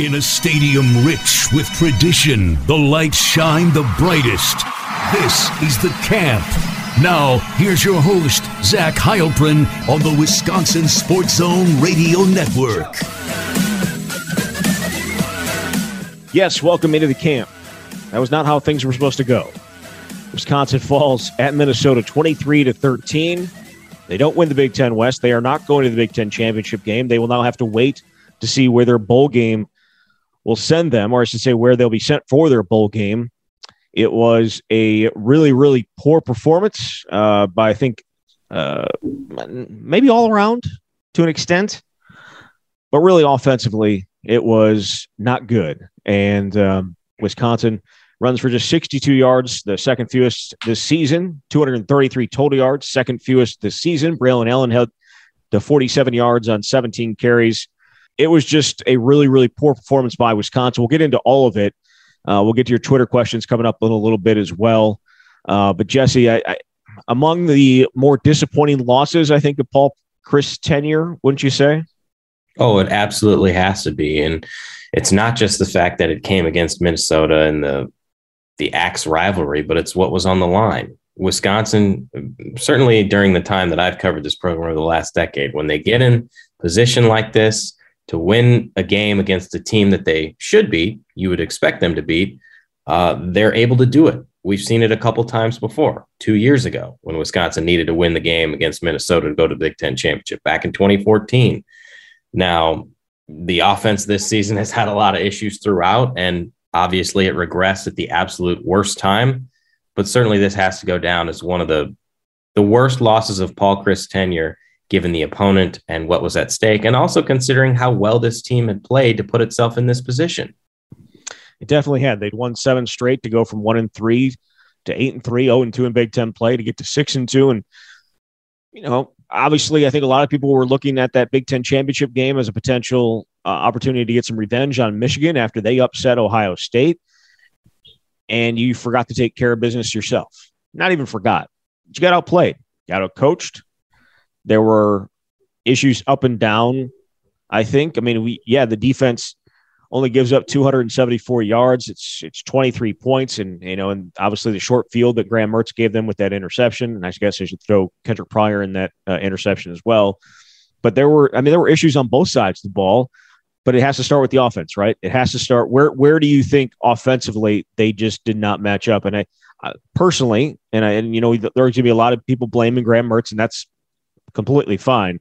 In a stadium rich with tradition, the lights shine the brightest. This is the camp. Now, here's your host, Zach Heilprin on the Wisconsin Sports Zone Radio Network. Yes, welcome into the camp. That was not how things were supposed to go. Wisconsin falls at Minnesota 23 to 13. They don't win the Big Ten West. They are not going to the Big Ten championship game. They will now have to wait to see where their bowl game will send them, or I should say, where they'll be sent for their bowl game. It was a really, really poor performance uh, by, I think, uh, maybe all around to an extent, but really offensively, it was not good. And um, Wisconsin runs for just 62 yards, the second fewest this season, 233 total yards, second fewest this season. Braylon Allen had the 47 yards on 17 carries it was just a really, really poor performance by Wisconsin. We'll get into all of it. Uh, we'll get to your Twitter questions coming up in a little bit as well. Uh, but Jesse, I, I, among the more disappointing losses, I think of Paul Chryst tenure, wouldn't you say? Oh, it absolutely has to be, and it's not just the fact that it came against Minnesota and the the Axe rivalry, but it's what was on the line. Wisconsin, certainly during the time that I've covered this program over the last decade, when they get in position like this, to win a game against a team that they should beat, you would expect them to beat, uh, they're able to do it. We've seen it a couple times before. Two years ago, when Wisconsin needed to win the game against Minnesota to go to the Big Ten championship back in 2014. Now, the offense this season has had a lot of issues throughout, and obviously it regressed at the absolute worst time. But certainly, this has to go down as one of the the worst losses of Paul Chryst tenure given the opponent and what was at stake, and also considering how well this team had played to put itself in this position. It definitely had. They'd won seven straight to go from one and three to eight and three, and two in Big Ten play to get to six and two. And, you know, obviously, I think a lot of people were looking at that Big Ten championship game as a potential uh, opportunity to get some revenge on Michigan after they upset Ohio State. And you forgot to take care of business yourself. Not even forgot. You got outplayed, got outcoached, there were issues up and down. I think. I mean, we yeah, the defense only gives up 274 yards. It's it's 23 points, and you know, and obviously the short field that Graham Mertz gave them with that interception. And I guess I should throw Kendrick Pryor in that uh, interception as well. But there were, I mean, there were issues on both sides of the ball. But it has to start with the offense, right? It has to start. Where where do you think offensively they just did not match up? And I, I personally, and I, and you know, there's going to be a lot of people blaming Graham Mertz, and that's completely fine.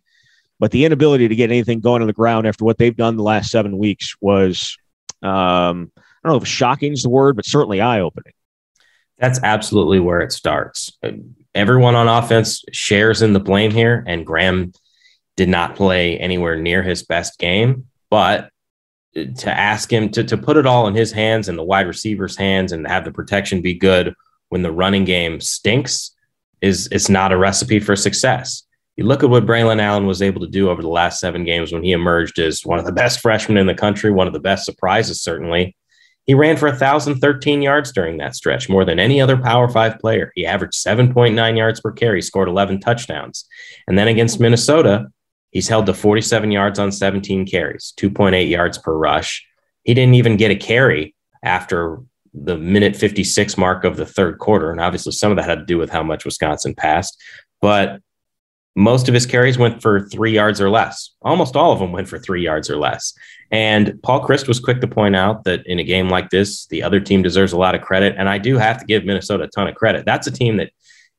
But the inability to get anything going on the ground after what they've done the last seven weeks was, um, I don't know if shocking is the word, but certainly eye opening. That's absolutely where it starts. Everyone on offense shares in the blame here, and Graham did not play anywhere near his best game. But to ask him to, to put it all in his hands and the wide receiver's hands and have the protection be good when the running game stinks is it's not a recipe for success you look at what Braylon Allen was able to do over the last seven games when he emerged as one of the best freshmen in the country, one of the best surprises, certainly. He ran for 1,013 yards during that stretch, more than any other Power Five player. He averaged 7.9 yards per carry, scored 11 touchdowns. And then against Minnesota, he's held to 47 yards on 17 carries, 2.8 yards per rush. He didn't even get a carry after the minute 56 mark of the third quarter. And obviously, some of that had to do with how much Wisconsin passed. But most of his carries went for three yards or less. Almost all of them went for three yards or less. And Paul Chryst was quick to point out that in a game like this, the other team deserves a lot of credit. And I do have to give Minnesota a ton of credit. That's a team that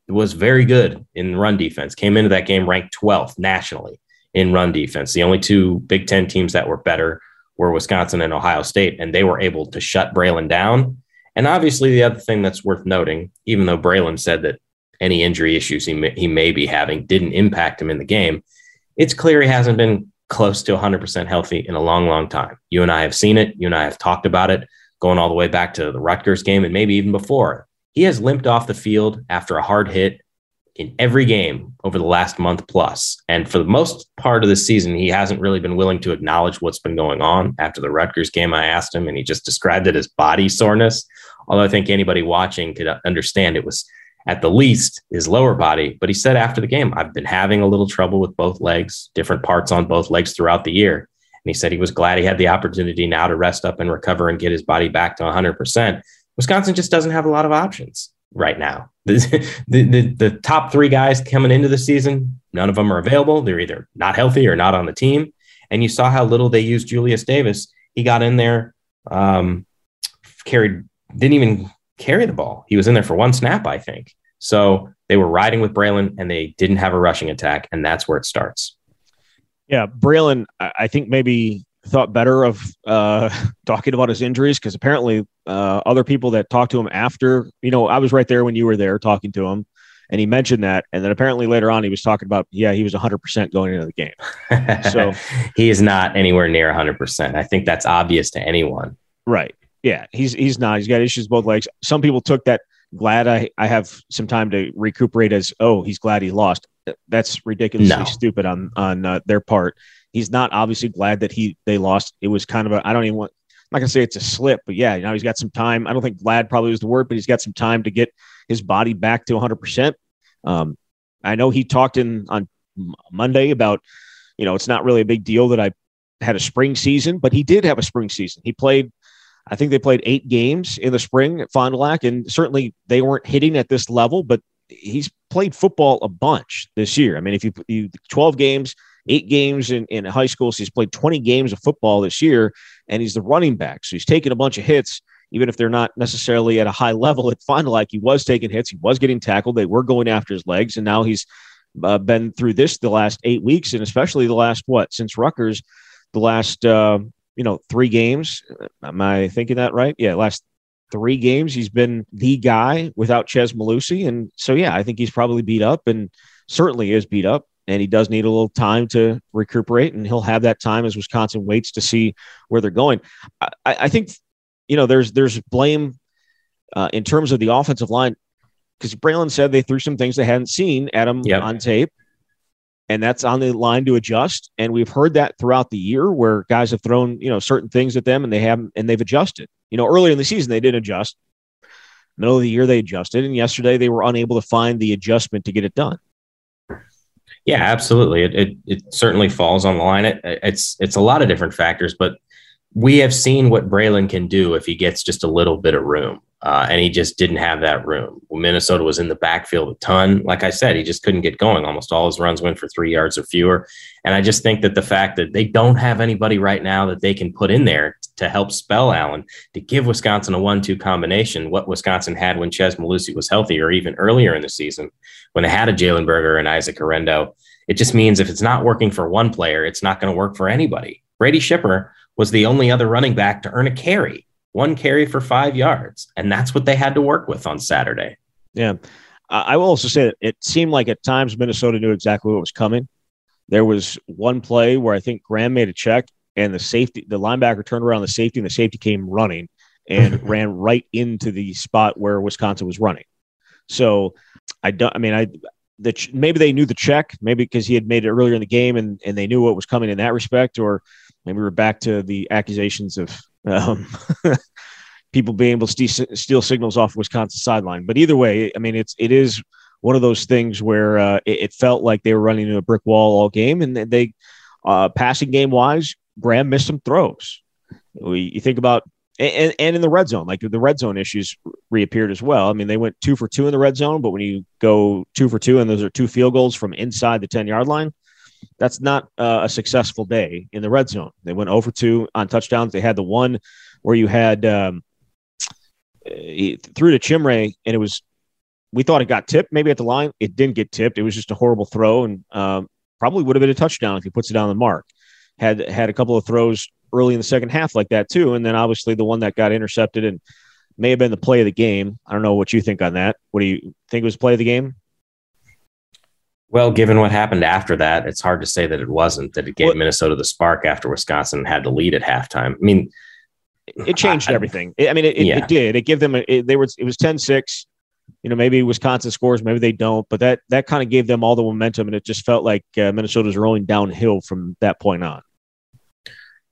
was very good in run defense, came into that game ranked 12th nationally in run defense. The only two Big Ten teams that were better were Wisconsin and Ohio State, and they were able to shut Braylon down. And obviously, the other thing that's worth noting, even though Braylon said that any injury issues he may, he may be having didn't impact him in the game. It's clear he hasn't been close to 100% healthy in a long, long time. You and I have seen it. You and I have talked about it going all the way back to the Rutgers game and maybe even before. He has limped off the field after a hard hit in every game over the last month plus. And for the most part of the season, he hasn't really been willing to acknowledge what's been going on. After the Rutgers game, I asked him, and he just described it as body soreness. Although I think anybody watching could understand it was at the least his lower body. But he said after the game, I've been having a little trouble with both legs, different parts on both legs throughout the year. And he said he was glad he had the opportunity now to rest up and recover and get his body back to 100%. Wisconsin just doesn't have a lot of options right now. The, the, the, the, top three guys coming into the season, none of them are available. They're either not healthy or not on the team. And you saw how little they used Julius Davis. He got in there, um, carried, didn't even carry the ball. He was in there for one snap, I think. So they were riding with Braylon and they didn't have a rushing attack. And that's where it starts. Yeah. Braylon, I think maybe thought better of uh, talking about his injuries because apparently uh, other people that talked to him after, you know, I was right there when you were there talking to him, and he mentioned that, and then apparently later on he was talking about, yeah, he was 100 percent going into the game. So he is not anywhere near 100. percent I think that's obvious to anyone. Right. Yeah, he's he's not. He's got issues both legs. Some people took that. Glad I I have some time to recuperate as oh he's glad he lost. That's ridiculously no. stupid on on uh, their part He's not obviously glad that he they lost. It was kind of a I don't even want I'm not gonna say it's a slip, but yeah, you know, he's got some time. I don't think glad probably was the word, but he's got some time to get his body back to 100. Um, percent I know he talked in on Monday about, you know, it's not really a big deal that I had a spring season, but he did have a spring season. He played, I think they played eight games in the spring at Fond du Lac, and certainly they weren't hitting at this level, but he's played football a bunch this year. I mean, if you, you 12 games, eight games in, in high school. So he's played 20 games of football this year, and he's the running back. So he's taking a bunch of hits, even if they're not necessarily at a high level. At Fond du Lac he was taking hits, he was getting tackled. They were going after his legs, and now he's uh, been through this the last eight weeks, and especially the last what since Rutgers, the last uh, you know three games. Am I thinking that right? Yeah, last three games he's been the guy without Chez Mellusi, and so yeah, I think he's probably beat up and certainly is beat up and he does need a little time to recuperate, and he'll have that time as Wisconsin waits to see where they're going. I, I think, you know, there's there's blame uh, in terms of the offensive line because Braylon said they threw some things they hadn't seen at him yep. on tape, and that's on the line to adjust. And we've heard that throughout the year where guys have thrown you know certain things at them and they haven't and they've adjusted. You know, earlier in the season they didn't adjust. Middle of the year they adjusted, and yesterday they were unable to find the adjustment to get it done. Yeah, absolutely. It, it, it certainly falls on the line. It, it's it's a lot of different factors, but we have seen what Braylon can do if he gets just a little bit of room. Uh, and he just didn't have that room. Minnesota was in the backfield a ton. Like I said, he just couldn't get going. Almost all his runs went for three yards or fewer. And I just think that the fact that they don't have anybody right now that they can put in there to help spell Allen to give Wisconsin a one-two combination, what Wisconsin had when Chez Mellusi was healthy, or even earlier in the season when they had a Jalen Berger and Isaac Guerendo. It just means if it's not working for one player, it's not going to work for anybody. Brady Schipper was the only other running back to earn a carry one carry for five yards. And that's what they had to work with on Saturday. Yeah. I will also say that it seemed like at times Minnesota knew exactly what was coming. There was one play where I think Graham made a check and the safety, the linebacker turned around the safety and the safety came running and ran right into the spot where Wisconsin was running. So I don't, I mean, I, the, maybe they knew the check, maybe because he had made it earlier in the game and, and they knew what was coming in that respect, or maybe we're back to the accusations of um, people being able to steal, signals off Wisconsin sideline. But either way, I mean, it's it is one of those things where uh, it, it, felt like they were running into a brick wall all game, and they uh, passing game wise, Graham missed some throws. We, you think about and, and in the red zone, like the red zone issues reappeared as well. I mean, they went two for two in the red zone, but when you go two for two and those are two field goals from inside the 10 yard line, that's not uh, a successful day in the red zone. They went over two on touchdowns. They had the one where you had um, he threw to and it was we thought it got tipped maybe at the line. It didn't get tipped. It was just a horrible throw, and um, probably would have been a touchdown if he puts it on the mark. Had had a couple of throws early in the second half like that too, and then obviously the one that got intercepted and may have been the play of the game. I don't know what you think on that. What do you think was play of the game? Well, given what happened after that, it's hard to say that it wasn't, that it gave Minnesota the spark after Wisconsin had to lead at halftime. I mean, it changed I, everything. I mean, it, it, yeah. it, did. It gave them, a, it, they were, it was 10 6. You know, maybe Wisconsin scores, maybe they don't, but that, that kind of gave them all the momentum. And it just felt like uh, Minnesota's rolling downhill from that point on.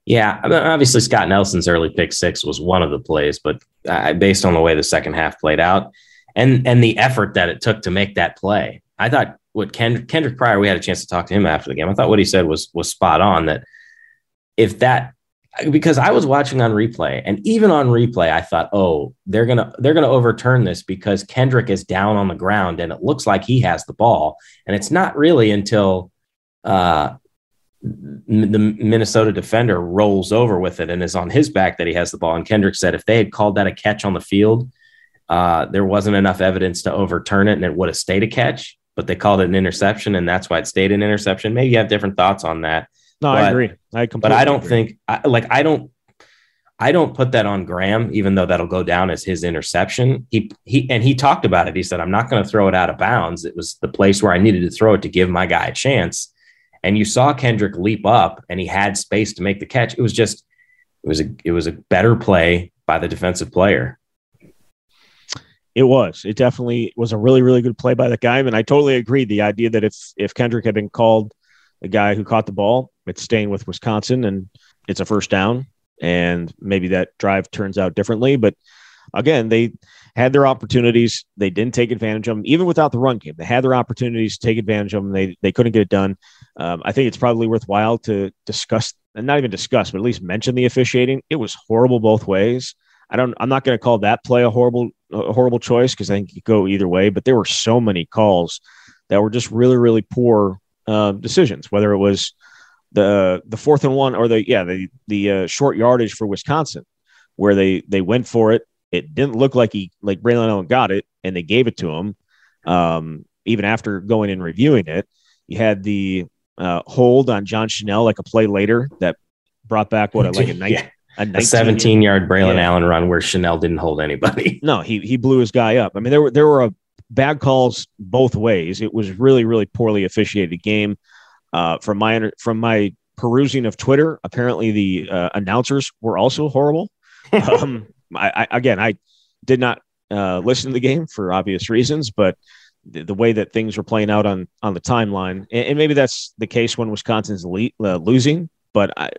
Yeah, obviously Scott Nelson's early pick six was one of the plays, but uh, based on the way the second half played out and and the effort that it took to make that play, I thought what Ken, Kendrick Pryor, we had a chance to talk to him after the game. I thought what he said was was spot on. That if that because I was watching on replay and even on replay I thought, "Oh, they're going to they're going to overturn this because Kendrick is down on the ground and it looks like he has the ball." And it's not really until uh, the Minnesota defender rolls over with it and is on his back that he has the ball. And Kendrick said if they had called that a catch on the field, uh, there wasn't enough evidence to overturn it and it would have stayed a catch, but they called it an interception and that's why it stayed an interception. Maybe you have different thoughts on that. No, but, I agree. I completely but I don't agree. think I, like I don't I don't put that on Graham, even though that'll go down as his interception. He he and he talked about it. He said, "I'm not going to throw it out of bounds. It was the place where I needed to throw it to give my guy a chance." And you saw Kendrick leap up, and he had space to make the catch. It was just it was a it was a better play by the defensive player. It was. It definitely was a really, really good play by the guy. And I totally agree. The idea that if if Kendrick had been called the guy who caught the ball, it's staying with Wisconsin and it's a first down. And maybe that drive turns out differently. But again, they had their opportunities. They didn't take advantage of them, even without the run game. They had their opportunities to take advantage of them. They they couldn't get it done. Um, I think it's probably worthwhile to discuss and not even discuss, but at least mention the officiating. It was horrible both ways. I don't. I'm not going to call that play a horrible, a horrible choice because I think you go either way. But there were so many calls that were just really, really poor uh, decisions. Whether it was the the fourth and one or the yeah the the uh, short yardage for Wisconsin, where they they went for it. It didn't look like he like Braylon Allen got it, and they gave it to him. Um, even after going and reviewing it, you had the uh, hold on John Chenal like a play later that brought back what like a 19, Yeah. A a 19 17 yard Braylon Yeah. Allen run where Chenal didn't hold anybody. No, he he blew his guy up. I mean, there were there were uh bad calls both ways. It was really really poorly officiated game. Uh, from my from my perusing of Twitter, apparently the uh, announcers were also horrible. um, I, I again, I did not uh, listen to the game for obvious reasons, but the, the way that things were playing out on on the timeline, and, and maybe that's the case when Wisconsin's le- uh, losing, but I,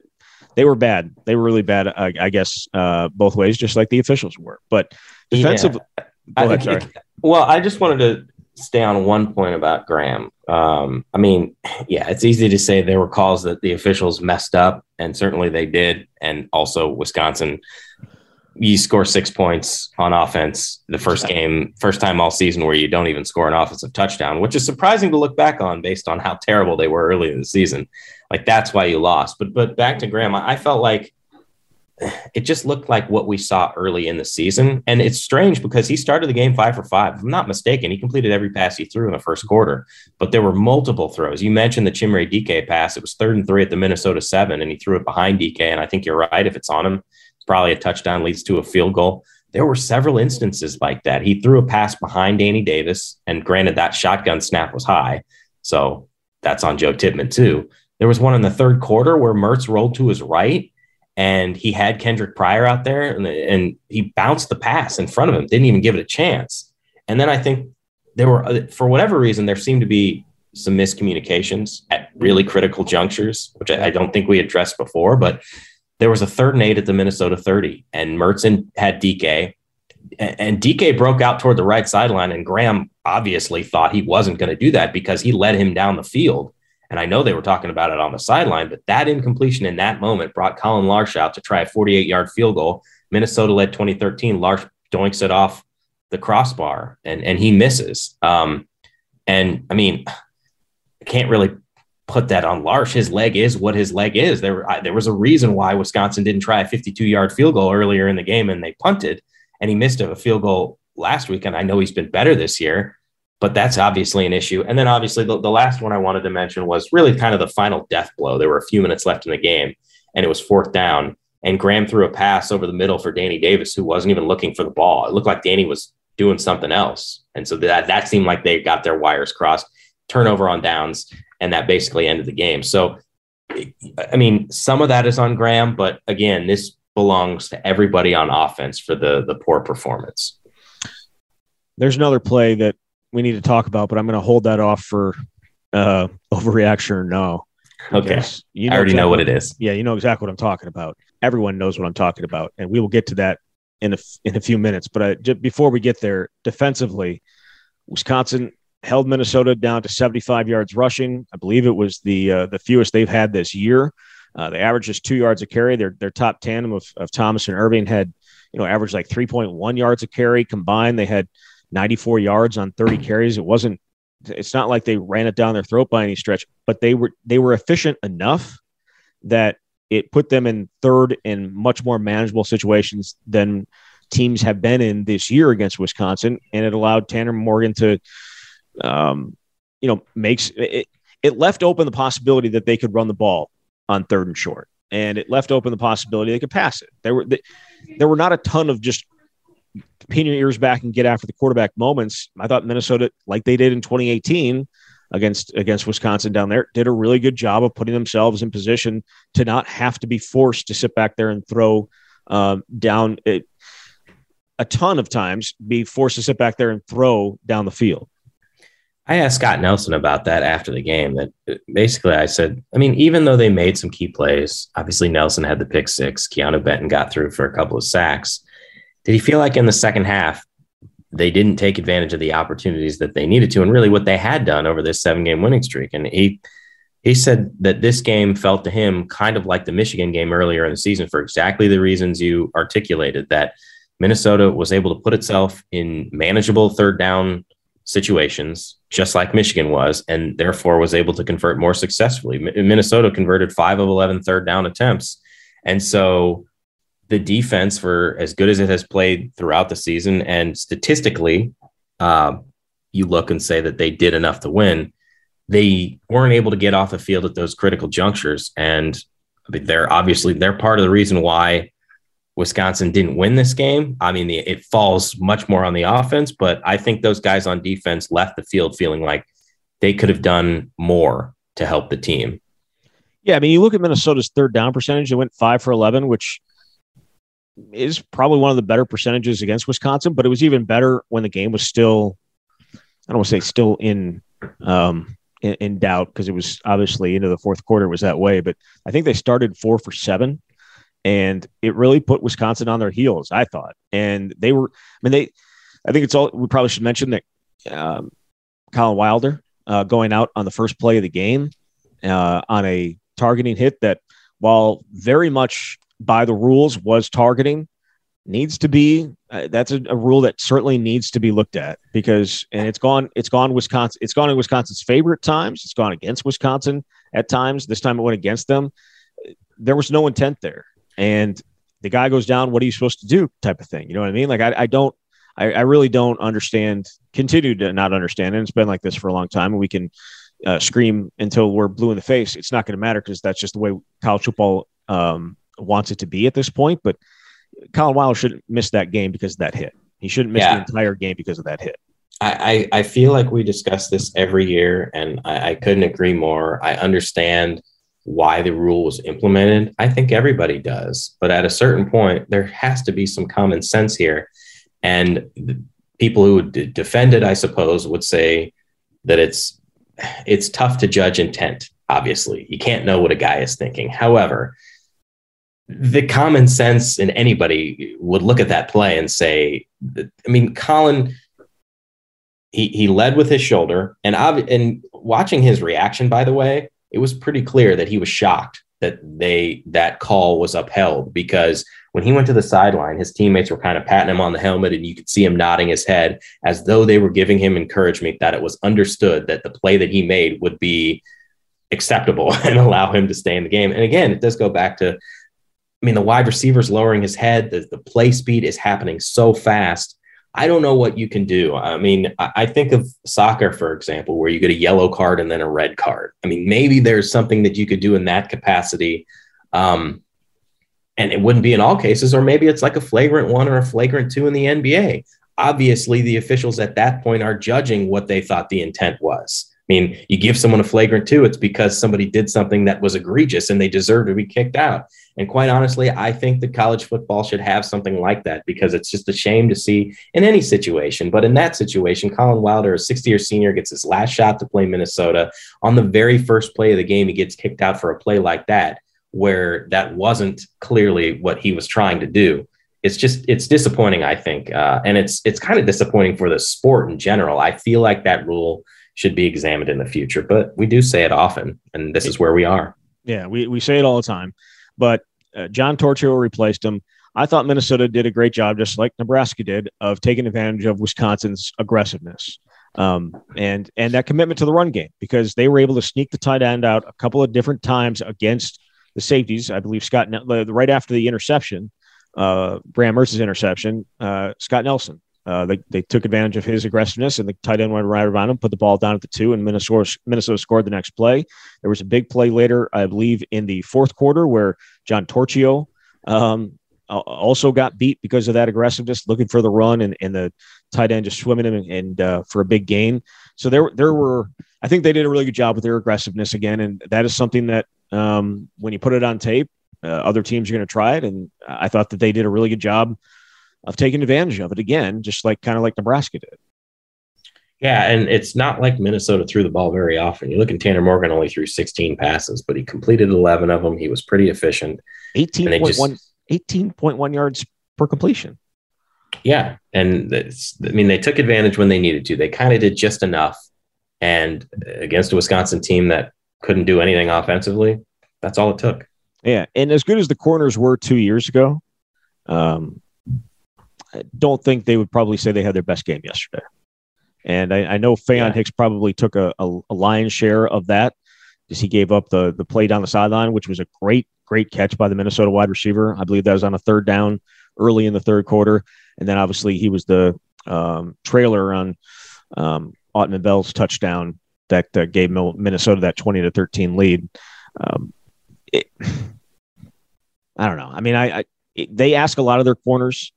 they were bad. They were really bad, I, I guess, uh, both ways, just like the officials were. But defensive, Yeah. I ahead, think- sorry. well, I just wanted to stay on one point about Graham. Um, I mean, yeah, it's easy to say there were calls that the officials messed up, and certainly they did. And also, Wisconsin, you score six points on offense the first game, first time all season where you don't even score an offensive touchdown, which is surprising to look back on based on how terrible they were early in the season. Like that's why you lost. But but back to Graham, I felt like it just looked like what we saw early in the season. And it's strange because he started the game five for five. If I'm not mistaken, he completed every pass he threw in the first quarter, but there were multiple throws. You mentioned the Chimere Dike pass. It was third and three at the Minnesota seven, and he threw it behind Dike. And I think you're right. If it's on him, it's probably a touchdown leads to a field goal. There were several instances like that. He threw a pass behind Danny Davis, and granted, that shotgun snap was high. So that's on Joe Tippmann, too. There was one in the third quarter where Mertz rolled to his right and he had Kendrick Pryor out there and, and he bounced the pass in front of him, didn't even give it a chance. And then I think there were, for whatever reason, there seemed to be some miscommunications at really critical junctures, which I, I don't think we addressed before, but there was a third and eight at the Minnesota 30 and Mertzen had Dike and Dike broke out toward the right sideline and Graham obviously thought he wasn't going to do that because he led him down the field. And I know they were talking about it on the sideline, but that incompletion in that moment brought Collin Larsh out to try a 48 yard field goal. Minnesota led 2013. Larsh doinks it off the crossbar and, and he misses. Um, and I mean, I can't really put that on Larsh. His leg is what his leg is. There, I, there was a reason why Wisconsin didn't try a 52 yard field goal earlier in the game and they punted and he missed a field goal last week. And I know he's been better this year but that's obviously an issue. And then obviously the, the last one I wanted to mention was really kind of the final death blow. There were a few minutes left in the game and it was fourth down. And Graham threw a pass over the middle for Danny Davis, who wasn't even looking for the ball. It looked like Danny was doing something else. And so that, that seemed like they got their wires crossed, turnover on downs, and that basically ended the game. So, I mean, some of that is on Graham, but again, this belongs to everybody on offense for the, the poor performance. there's another play that we need to talk about, but I'm going to hold that off for uh, overreaction or no. Okay. You I already know what it is. Yeah, you know exactly what I'm talking about. Everyone knows what I'm talking about, and we will get to that in a in a few minutes. But I, just before we get there, defensively, Wisconsin held Minnesota down to 75 yards rushing. I believe it was the uh, the fewest they've had this year. Uh, they averaged just two yards a carry. Their their top tandem of, of Thomas and Irving had, you know, averaged like 3.1 yards a carry combined. They had 94 yards on 30 carries. It wasn't. It's not like they ran it down their throat by any stretch, but they were they were efficient enough that it put them in third in much more manageable situations than teams have been in this year against Wisconsin, and it allowed Tanner Morgan to, um, you know, makes it. It left open the possibility that they could run the ball on third and short, and it left open the possibility they could pass it. There were there were not a ton of just pin your ears back and get after the quarterback moments. I thought Minnesota, like they did in 2018 against against Wisconsin down there, did a really good job of putting themselves in position to not have to be forced to sit back there and throw um, down. It, a ton of times be forced to sit back there and throw down the field. I asked Scott Nelson about that after the game. That uh, basically I said, I mean, even though they made some key plays, obviously Nelson had the pick six, Keanu Benton got through for a couple of sacks. Did he feel like in the second half they didn't take advantage of the opportunities that they needed to, and really what they had done over this seven game winning streak? And he he said that this game felt to him kind of like the Michigan game earlier in the season for exactly the reasons you articulated that Minnesota was able to put itself in manageable third down situations, just like Michigan was, and therefore was able to convert more successfully. Minnesota converted five of 11 third down attempts. And so the defense, for as good as it has played throughout the season, and statistically, uh, you look and say that they did enough to win. They weren't able to get off the field at those critical junctures, and they're obviously they're part of the reason why Wisconsin didn't win this game. I mean, it falls much more on the offense, but I think those guys on defense left the field feeling like they could have done more to help the team. Yeah, I mean, you look at Minnesota's third down percentage; they went five for eleven, which is probably one of the better percentages against Wisconsin. But it was even better when the game was still, I don't want to say still in um, in, in doubt because it was obviously into the fourth quarter was that way. But I think they started four for seven and it really put Wisconsin on their heels. I thought, and they were. I mean, they. I think it's all. We probably should mention that um, Collin Wilder uh, going out on the first play of the game uh, on a targeting hit that, while very much by the rules was targeting, needs to be. Uh, that's a, a, rule that certainly needs to be looked at because, and it's gone. It's gone Wisconsin. It's gone in Wisconsin's favorite times. It's gone against Wisconsin at times. This time it went against them. There was no intent there and the guy goes down, what are you supposed to do? Type of thing. You know what I mean? Like I, I don't, I, I, really don't understand, continue to not understand. And it's been like this for a long time. And we can uh, scream until we're blue in the face. It's not going to matter because that's just the way college football um, wants it to be at this point. But Collin Wilder shouldn't miss that game because of that hit. He shouldn't miss yeah. the entire game because of that hit. I, I, I feel like we discuss this every year, and I, I couldn't agree more. I understand – why the rule was implemented. I think everybody does. But at a certain point, there has to be some common sense here. And people who would defend it, I suppose, would say that it's it's tough to judge intent. Obviously, you can't know what a guy is thinking. However, the common sense in anybody would look at that play and say, I mean, Collin, he he led with his shoulder, and and watching his reaction, by the way, it was pretty clear that he was shocked that they that call was upheld because when he went to the sideline, his teammates were kind of patting him on the helmet and you could see him nodding his head as though they were giving him encouragement that it was understood that the play that he made would be acceptable and allow him to stay in the game. And again, it does go back to I mean, the wide receiver's lowering his head, the, the play speed is happening so fast I don't know what you can do. I mean, I think of soccer, for example, where you get a yellow card and then a red card. I mean, maybe there's something that you could do in that capacity. Um, and it wouldn't be in all cases, or maybe it's like a flagrant one or a flagrant two in the NBA. Obviously, the officials at that point are judging what they thought the intent was. I mean, you give someone a flagrant two, it's because somebody did something that was egregious and they deserve to be kicked out. And quite honestly, I think that college football should have something like that because it's just a shame to see in any situation. But in that situation, Collin Wilder, a 60 year senior, gets his last shot to play Minnesota. On the very first play of the game, he gets kicked out for a play like that, where that wasn't clearly what he was trying to do. It's just it's disappointing, I think, uh, and it's it's kind of disappointing for the sport in general. I feel like that rule should be examined in the future. But we do say it often, and this is where we are. Yeah, we, we say it all the time. But uh, John Torchio replaced him. I thought Minnesota did a great job, just like Nebraska did, of taking advantage of Wisconsin's aggressiveness um, and and that commitment to the run game because they were able to sneak the tight end out a couple of different times against the safeties. I believe Scott right after the interception, uh, Graham Mertz's interception, uh, Scott Nelson. Uh, they, they took advantage of his aggressiveness and the tight end went right around him, put the ball down at the two, and Minnesota, Minnesota scored the next play. There was a big play later, I believe, in the fourth quarter where John Torchio um, also got beat because of that aggressiveness, looking for the run and, and the tight end just swimming him and, and uh, for a big gain. So there, there were, I think they did a really good job with their aggressiveness again. And that is something that um, when you put it on tape, uh, other teams are going to try it. And I thought that they did a really good job of taking advantage of it again, just like kind of like Nebraska did. Yeah, and it's not like Minnesota threw the ball very often. You look at Tanner Morgan only threw 16 passes, but he completed 11 of them. He was pretty efficient. 18.1 18.1 yards per completion. Yeah. And I mean, they took advantage when they needed to. They kind of did just enough. And against a Wisconsin team that couldn't do anything offensively, that's all it took. Yeah. And as good as the corners were two years ago, um, I don't think they would probably say they had their best game yesterday. And I, I know Faion yeah. Hicks probably took a, a, a lion's share of that because he gave up the the play down the sideline, which was a great great catch by the Minnesota wide receiver. I believe that was on a third down early in the third quarter, and then obviously he was the um, trailer on um, Autman Bell's touchdown that uh, gave Minnesota that twenty to thirteen lead. Um, it, I don't know. I mean, I, I it, they ask a lot of their corners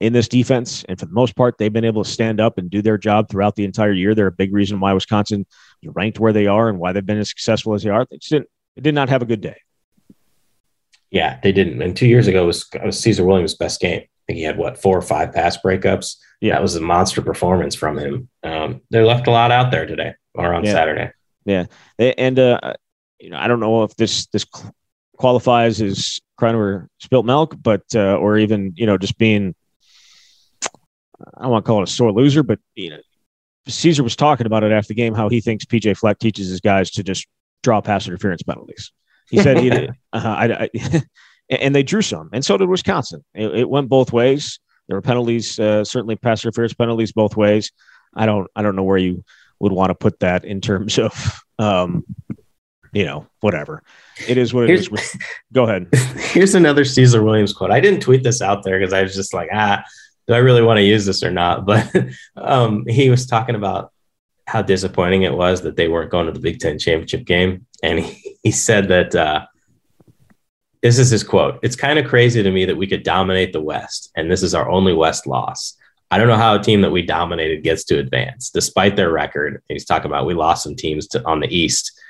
in this defense. And for the most part, they've been able to stand up and do their job throughout the entire year. They're a big reason why Wisconsin is ranked where they are and why they've been as successful as they are. They just didn't, they did not have a good day. Yeah, they didn't. And two years ago was, was Caesar Williams' best game. I think he had what four or five pass breakups. Yeah, that was a monster performance from him. Um, they left a lot out there today or on yeah. Saturday. Yeah, and uh, you know, I don't know if this this qualifies as crying over spilt milk, but uh, or even you know just being I don't want to call it a sore loser, but you know, Caesar was talking about it after the game how he thinks PJ Fleck teaches his guys to just draw pass interference penalties. He said he did, uh, I, I, and they drew some, and so did Wisconsin. It, it went both ways. There were penalties, uh, certainly pass interference penalties both ways. I don't, I don't know where you would want to put that in terms of, um, you know, whatever. It is what it here's, is. Go ahead. Here's another Caesar Williams quote. I didn't tweet this out there because I was just like, ah, do I really want to use this or not? But um, he was talking about how disappointing it was that they weren't going to the Big Ten championship game. And he, he said that uh, this is his quote It's kind of crazy to me that we could dominate the West, and this is our only West loss. I don't know how a team that we dominated gets to advance despite their record. He's talking about we lost some teams to, on the East.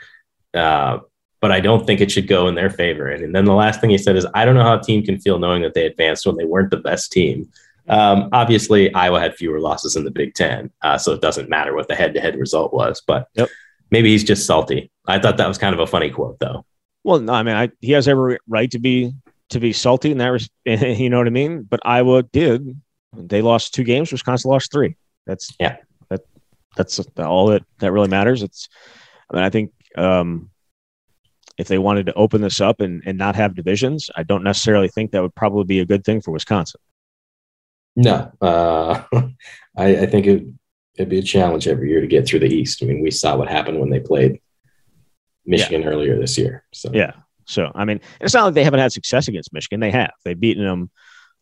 Uh, but I don't think it should go in their favor. And then the last thing he said is, I don't know how a team can feel knowing that they advanced when they weren't the best team. Um, obviously, Iowa had fewer losses in the Big Ten, uh, so it doesn't matter what the head-to-head result was. But yep. maybe he's just salty. I thought that was kind of a funny quote, though. Well, no, I mean, I, he has every right to be to be salty, and that was, you know what I mean. But Iowa did; they lost two games. Wisconsin lost three. That's yeah. That that's all that that really matters. It's. I mean, I think um, if they wanted to open this up and, and not have divisions, I don't necessarily think that would probably be a good thing for Wisconsin. No, uh, I, I, think it, would be a challenge every year to get through the East. I mean, we saw what happened when they played Michigan yeah. earlier this year. So yeah, so I mean, it's not like they haven't had success against Michigan. They have. They've beaten them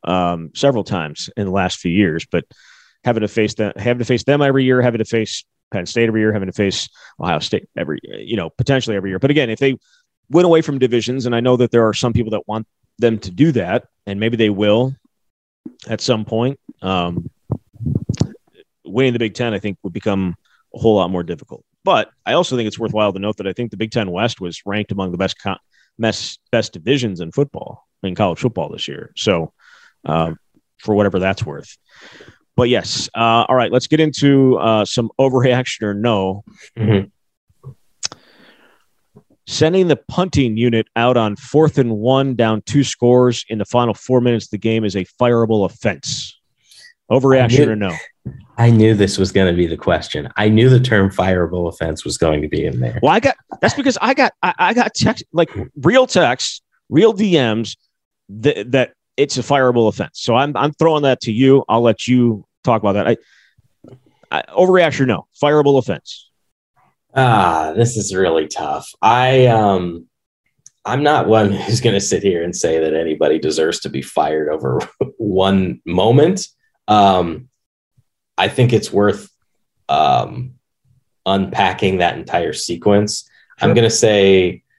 um, several times in the last few years, but having to face them, having to face them every year, having to face Penn State every year, having to face Ohio State every, you know, potentially every year. But again, if they went away from divisions, and I know that there are some people that want them to do that, and maybe they will at some point. Um, winning the Big Ten, I think, would become a whole lot more difficult. But I also think it's worthwhile to note that I think the Big Ten West was ranked among the best co- best, best divisions in football in college football this year. So, um, for whatever that's worth. But yes, uh, all right. Let's get into uh, some overreaction or no. Mm-hmm. Sending the punting unit out on fourth and one, down two scores in the final four minutes of the game is a fireable offense. Overreaction or no? I knew this was going to be the question. I knew the term fireable offense was going to be in there. Well, I got that's because I got I, I got text like real text, real DMs that that it's a fireable offense. So I'm I'm throwing that to you. I'll let you talk about that. I, I overreaction, no fireable offense. Ah, this is really tough. I um I'm not one who's going to sit here and say that anybody deserves to be fired over one moment. Um, I think it's worth um, unpacking that entire sequence. Sure. I'm going to say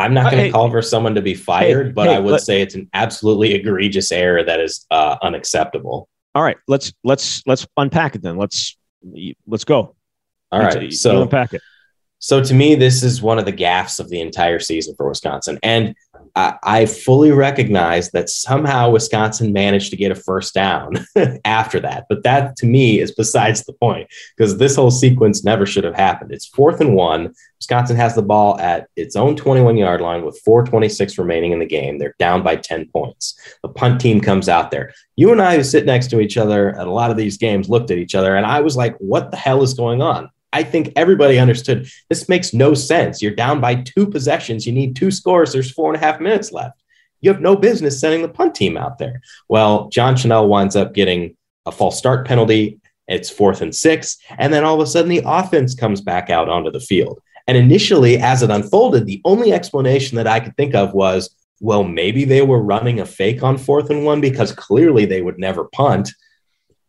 I'm not going to call for someone to be fired, hey, but hey, I would let, say it's an absolutely egregious error that is uh, unacceptable. All right, let's let's let's unpack it then. Let's let's go. All right, so unpack it. So to me, this is one of the gaffes of the entire season for Wisconsin. And I, I fully recognize that somehow Wisconsin managed to get a first down after that. But that to me is besides the point because this whole sequence never should have happened. It's fourth and one. Wisconsin has the ball at its own 21 yard line with 426 remaining in the game. They're down by 10 points. The punt team comes out there. You and I who sit next to each other at a lot of these games looked at each other and I was like, what the hell is going on? I think everybody understood this makes no sense. You're down by two possessions. You need two scores. There's four and a half minutes left. You have no business sending the punt team out there. Well, John Chenal winds up getting a false start penalty. It's fourth and six. And then all of a sudden, the offense comes back out onto the field. And initially, as it unfolded, the only explanation that I could think of was, well, maybe they were running a fake on fourth and one because clearly they would never punt,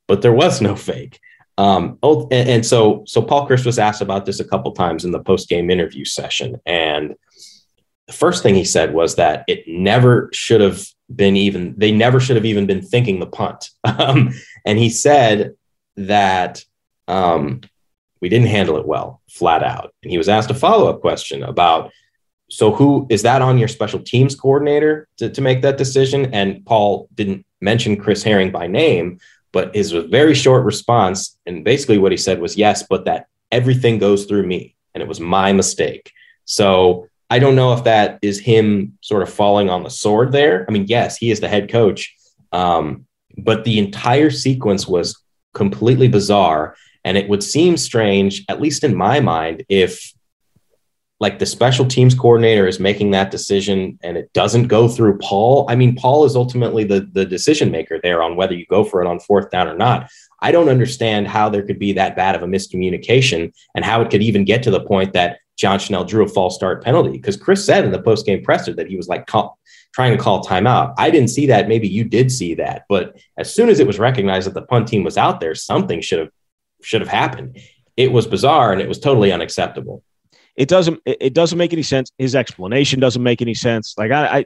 but there was no fake. Um, oh, and, and, so so Paul Chryst was asked about this a couple times in the post game interview session, and the first thing he said was that it never should have been even they never should have even been thinking the punt, um, and he said that um, we didn't handle it well, flat out. And he was asked a follow up question about so who is that on your special teams coordinator to, to make that decision? And Paul didn't mention Chris Haering by name, but his very short response, and basically what he said was yes, but that everything goes through me and it was my mistake. So I don't know if that is him sort of falling on the sword there. I mean, yes, he is the head coach, um, but the entire sequence was completely bizarre. And it would seem strange, at least in my mind, if like the special teams coordinator is making that decision and it doesn't go through Paul. I mean, Paul is ultimately the, the decision maker there on whether you go for it on fourth down or not. I don't understand how there could be that bad of a miscommunication and how it could even get to the point that John Chenal drew a false start penalty. Because Chris said in the post game presser that he was like call, trying to call timeout. I didn't see that. Maybe you did see that. But as soon as it was recognized that the punt team was out there, something should have should have happened. It was bizarre and it was totally unacceptable it doesn't it doesn't make any sense. His explanation doesn't make any sense. Like I, I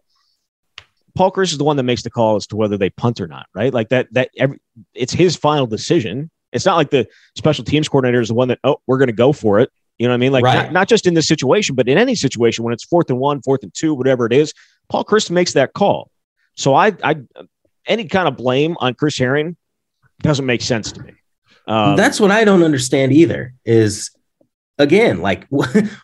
Paul Chryst is the one that makes the call as to whether they punt or not, right? Like that that every it's his final decision. It's not like the special teams coordinator is the one that oh we're going to go for it. You know what I mean? Like right. not, not, just in this situation, but in any situation when it's fourth and one, fourth and two, whatever it is, Paul Chryst makes that call. So I I any kind of blame on Chris Haering doesn't make sense to me. Um, That's what I don't understand either. Is again, like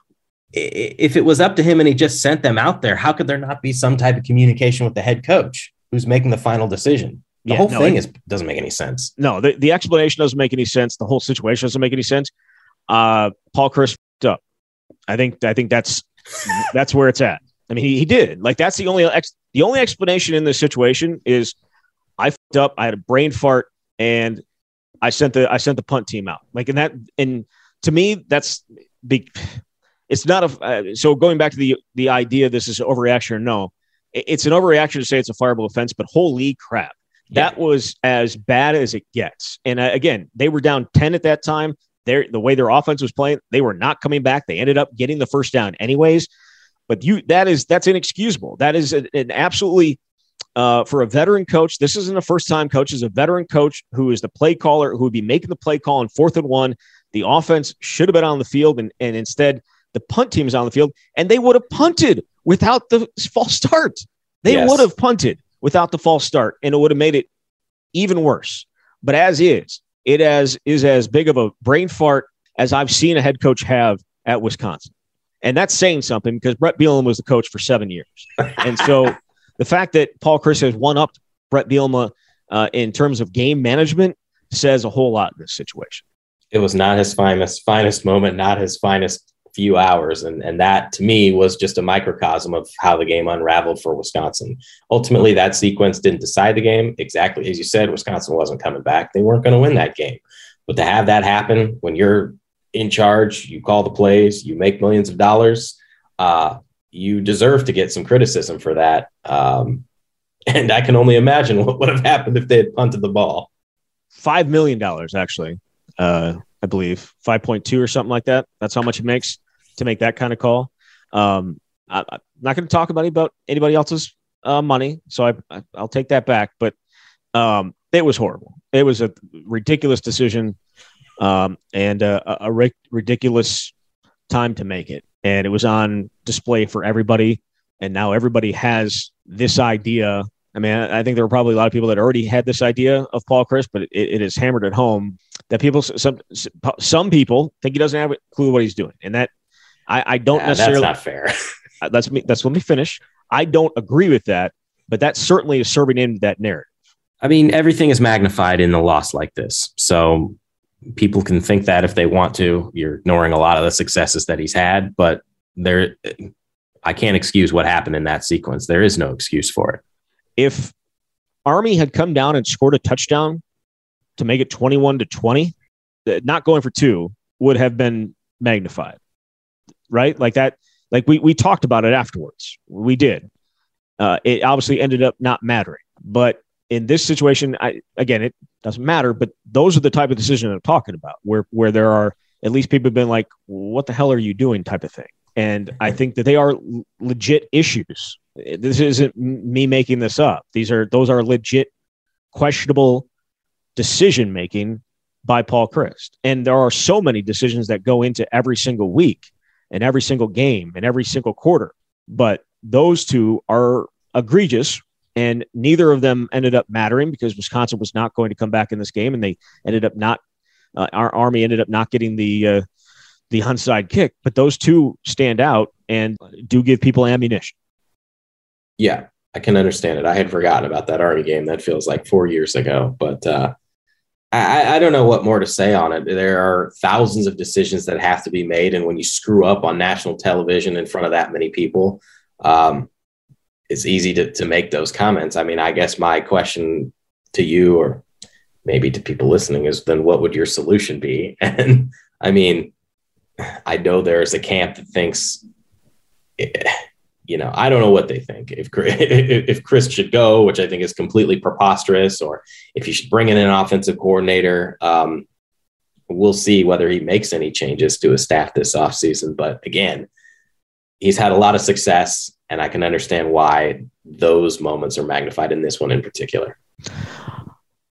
if it was up to him and he just sent them out there, how could there not be some type of communication with the head coach who's making the final decision? The yeah, whole no, thing it, is doesn't make any sense. No, the, the explanation doesn't make any sense. The whole situation doesn't make any sense. Uh, Paul Chryst up. I think I think that's that's where it's at. I mean, he, he did. Like that's the only ex, the only explanation in this situation is I fucked up. I had a brain fart and I sent the I sent the punt team out. Like in that and to me, that's big. It's not a uh, so going back to the the idea. This is overreaction or no? It's an overreaction to say it's a fireable offense, but holy crap, that yeah. was as bad as it gets. And uh, again, they were down ten at that time. Their the way their offense was playing, they were not coming back. They ended up getting the first down anyways. But you that is that's inexcusable. That is an, an absolutely uh, for a veteran coach, this isn't a first time coach, is a veteran coach who is the play caller who would be making the play call on fourth and one. The offense should have been on the field, and, and instead the punt team is on the field, and they would have punted without the false start. They yes. would have punted without the false start, and it would have made it even worse. But as is, it as is as big of a brain fart as I've seen a head coach have at Wisconsin. And that's saying something because Brett Bielema was the coach for seven years. And so the fact that Paul Chryst has one up Brett Bielema uh, in terms of game management says a whole lot in this situation. It was not his finest finest moment, not his finest few hours, and and that to me was just a microcosm of how the game unraveled for Wisconsin. Ultimately, that sequence didn't decide the game exactly as you said. Wisconsin wasn't coming back; they weren't going to win that game. But to have that happen when you're in charge, you call the plays, you make millions of dollars. Uh, you deserve to get some criticism for that. Um, and I can only imagine what would have happened if they had punted the ball. Five million dollars, actually, uh, I believe five point two or something like that. That's how much it makes to make that kind of call. Um, I, am not going to talk about, about anybody else's uh, money, so I, I, will take that back. But um, it was horrible. It was a ridiculous decision um, and a, a ri- ridiculous time to make it. And it was on display for everybody. And now everybody has this idea. I mean, I think there were probably a lot of people that already had this idea of Paul Chryst, but it, it is hammered at home that people, some some people think he doesn't have a clue what he's doing, and that I, I don't yeah, necessarily. That's not fair. that's me. That's let me finish. I don't agree with that, but that certainly is serving into that narrative. I mean, everything is magnified in a loss like this. So people can think that if they want to. You're ignoring a lot of the successes that he's had, but there, I can't excuse what happened in that sequence. There is no excuse for it. If Army had come down and scored a touchdown to make it 21 to 20, not going for two would have been magnified, right? Like that, like we, we talked about it afterwards. We did. Uh, it obviously ended up not mattering, but in this situation, I, again, it doesn't matter, but those are the type of decisions I'm talking about where, where there are at least people have been like, what the hell are you doing type of thing. And I think that they are legit issues. This isn't me making this up. These are, those are legit questionable decision making by Paul Chryst. And there are so many decisions that go into every single week and every single game and every single quarter. But those two are egregious and neither of them ended up mattering because Wisconsin was not going to come back in this game, and they ended up not. Uh, our Army ended up not getting the uh, the onside kick, but those two stand out and do give people ammunition. Yeah, I can understand it. I had forgotten about that Army game. That feels like four years ago, but uh, I, I don't know what more to say on it. There are thousands of decisions that have to be made, and when you screw up on national television in front of that many people, um, it's easy to, to make those comments. I mean, I guess my question to you or maybe to people listening is then what would your solution be? And I mean, I know there's a camp that thinks, you know, I don't know what they think. If if Chryst should go, which I think is completely preposterous, or if you should bring in an offensive coordinator, um, we'll see whether he makes any changes to his staff this offseason. But again, he's had a lot of success and I can understand why those moments are magnified in this one in particular.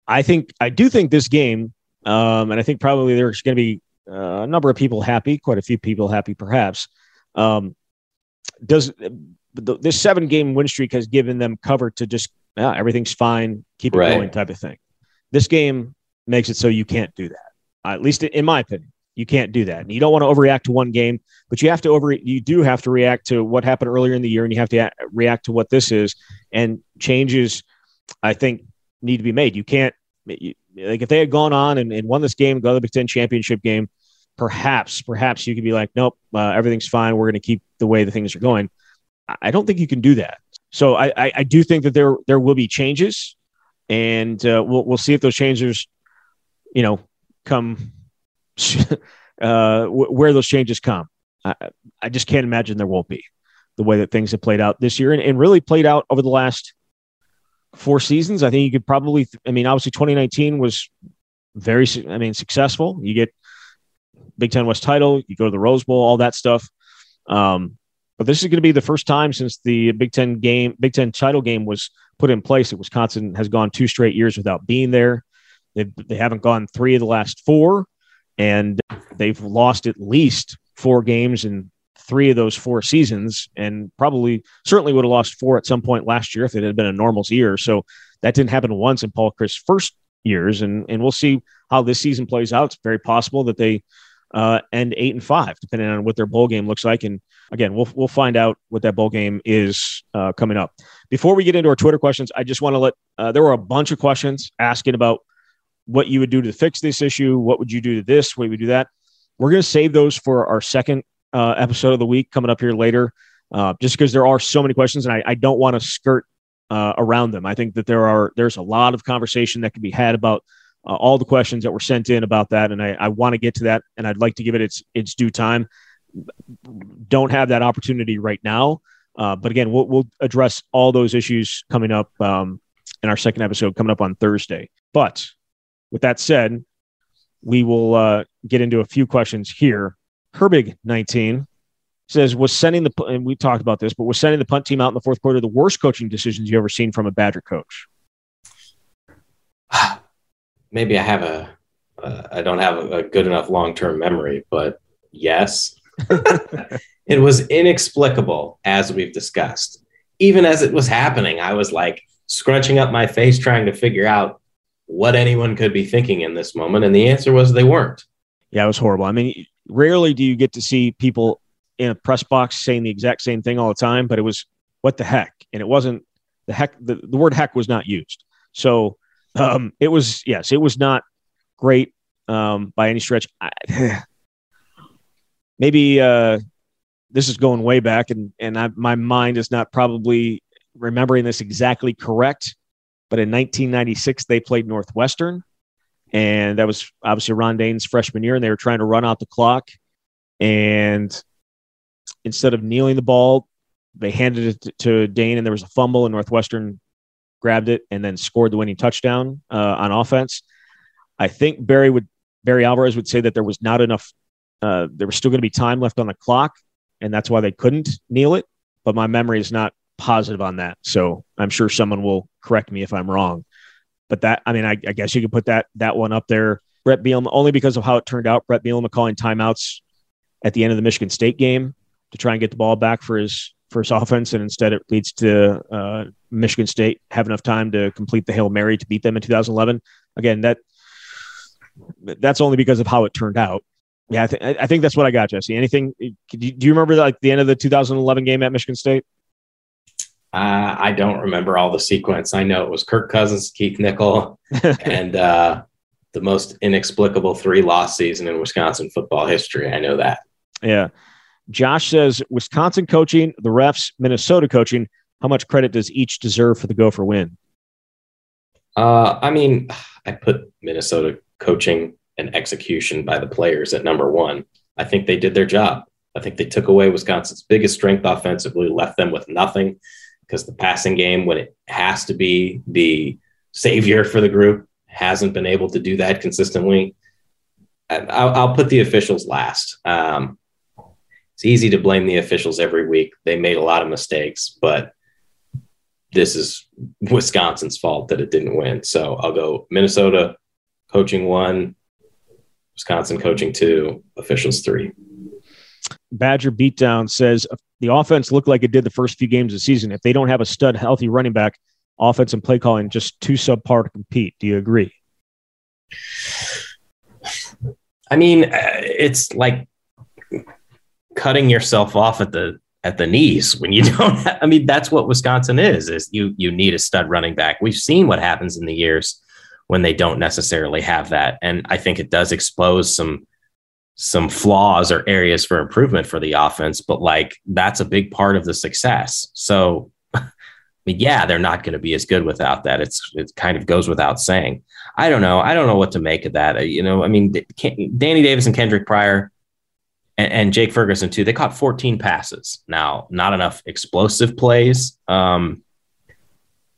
I think I do think this game, um, and I think probably there's going to be uh, a number of people happy, quite a few people happy, perhaps. Um, does the, this seven game win streak has given them cover to just yeah, everything's fine, keep it right. going type of thing. This game makes it so you can't do that, uh, at least in my opinion. You can't do that. And you don't want to overreact to one game, but you have to over you do have to react to what happened earlier in the year and you have to react to what this is and changes I think need to be made. You can't you, like if they had gone on and, and won this game, go to the Big Ten championship game, perhaps, perhaps you could be like, nope, uh, everything's fine. We're going to keep the way the things are going. I don't think you can do that. So I, I, I do think that there there will be changes, and uh, we'll we'll see if those changes, you know, come uh, where those changes come. I, I, just can't imagine there won't be the way that things have played out this year and, and really played out over the last four seasons. I think you could probably, I mean, obviously 2019 was very, I mean, successful. You get Big Ten West title, you go to the Rose Bowl, all that stuff. Um, but this is going to be the first time since the Big Ten game, Big Ten title game was put in place that Wisconsin has gone two straight years without being there. They, they haven't gone three of the last four and they've lost at least four games in three of those four seasons, and probably certainly would have lost four at some point last year if it had been a normal year. So that didn't happen once in Paul Chryst's first years, and and we'll see how this season plays out. It's very possible that they uh, end eight and five, depending on what their bowl game looks like, and again, we'll we'll find out what that bowl game is uh, coming up. Before we get into our Twitter questions, I just want to let uh, there were a bunch of questions asking about what you would do to fix this issue. What would you do to this? What would you do that? We're going to save those for our second uh, episode of the week coming up here later, uh, just because there are so many questions, and I, I don't want to skirt uh, around them. I think that there are there's a lot of conversation that can be had about uh, all the questions that were sent in about that, and I, I want to get to that, and I'd like to give it its its due time. Don't have that opportunity right now, uh, but again, we'll, we'll address all those issues coming up um, in our second episode coming up on Thursday. But with that said, we will uh, get into a few questions here. Herbig 19 says, was sending the, and we talked about this, but was sending the punt team out in the fourth quarter the worst coaching decisions you ever seen from a Badger coach? Maybe I have a, uh, I don't have a, a good enough long term memory, but yes. it was inexplicable, as we've discussed. Even as it was happening, I was like scrunching up my face trying to figure out what anyone could be thinking in this moment. And the answer was they weren't. Yeah, it was horrible. I mean, rarely do you get to see people in a press box saying the exact same thing all the time, but it was what the heck. And it wasn't the heck, the, the word heck was not used. So um, it was, yes, it was not great um, by any stretch. I, maybe uh, this is going way back, and, and I, my mind is not probably remembering this exactly correct. But in 1996, they played Northwestern, and that was obviously Ron Dayne's freshman year, and they were trying to run out the clock. And instead of kneeling the ball, they handed it to Dayne, and there was a fumble, and Northwestern grabbed it and then scored the winning touchdown uh, on offense. I think Barry would Barry Alvarez would say that there was not enough. Uh, there was still going to be time left on the clock, and that's why they couldn't kneel it. But my memory is not positive on that, so I'm sure someone will correct me if I'm wrong. But that, I mean, I, I guess you could put that that one up there. Bret Bielema, only because of how it turned out. Bret Bielema calling timeouts at the end of the Michigan State game to try and get the ball back for his for his offense, and instead it leads to uh, Michigan State have enough time to complete the hail mary to beat them in 2011. Again, that that's only because of how it turned out. Yeah, I, th- I think that's what I got, Jesse. Anything? Do you remember like the end of the 2011 game at Michigan State? Uh, I don't remember all the sequence. I know it was Kirk Cousins, Keith Nichol, and uh, the most inexplicable three loss season in Wisconsin football history. I know that. Yeah. Josh says Wisconsin coaching, the refs, Minnesota coaching. How much credit does each deserve for the Gopher win? Uh, I mean, I put Minnesota coaching and execution by the players at number one. I think they did their job. I think they took away Wisconsin's biggest strength offensively, left them with nothing because the passing game, when it has to be the savior for the group, hasn't been able to do that consistently. I'll, put the officials last. Um, it's easy to blame the officials every week. They made a lot of mistakes, but this is Wisconsin's fault that it didn't win. So I'll go Minnesota coaching one, Wisconsin coaching two, officials three. Badger Beatdown says the offense looked like it did the first few games of the season. If they don't have a stud, healthy running back, offense and play calling just too subpar to compete. Do you agree? I mean, uh, it's like cutting yourself off at the at the knees when you don't. Have, I mean, that's what Wisconsin is. Is you you need a stud running back. We've seen what happens in the years when they don't necessarily have that, and I think it does expose some some flaws or areas for improvement for the offense, but like that's a big part of the success. So, I mean, yeah, they're not going to be as good without that. It's it kind of goes without saying. I don't know. I don't know what to make of that. Uh, you know, I mean, Danny Davis and Kendrick Pryor and, and Jake Ferguson too. They caught 14 passes. Now, not enough explosive plays. Um,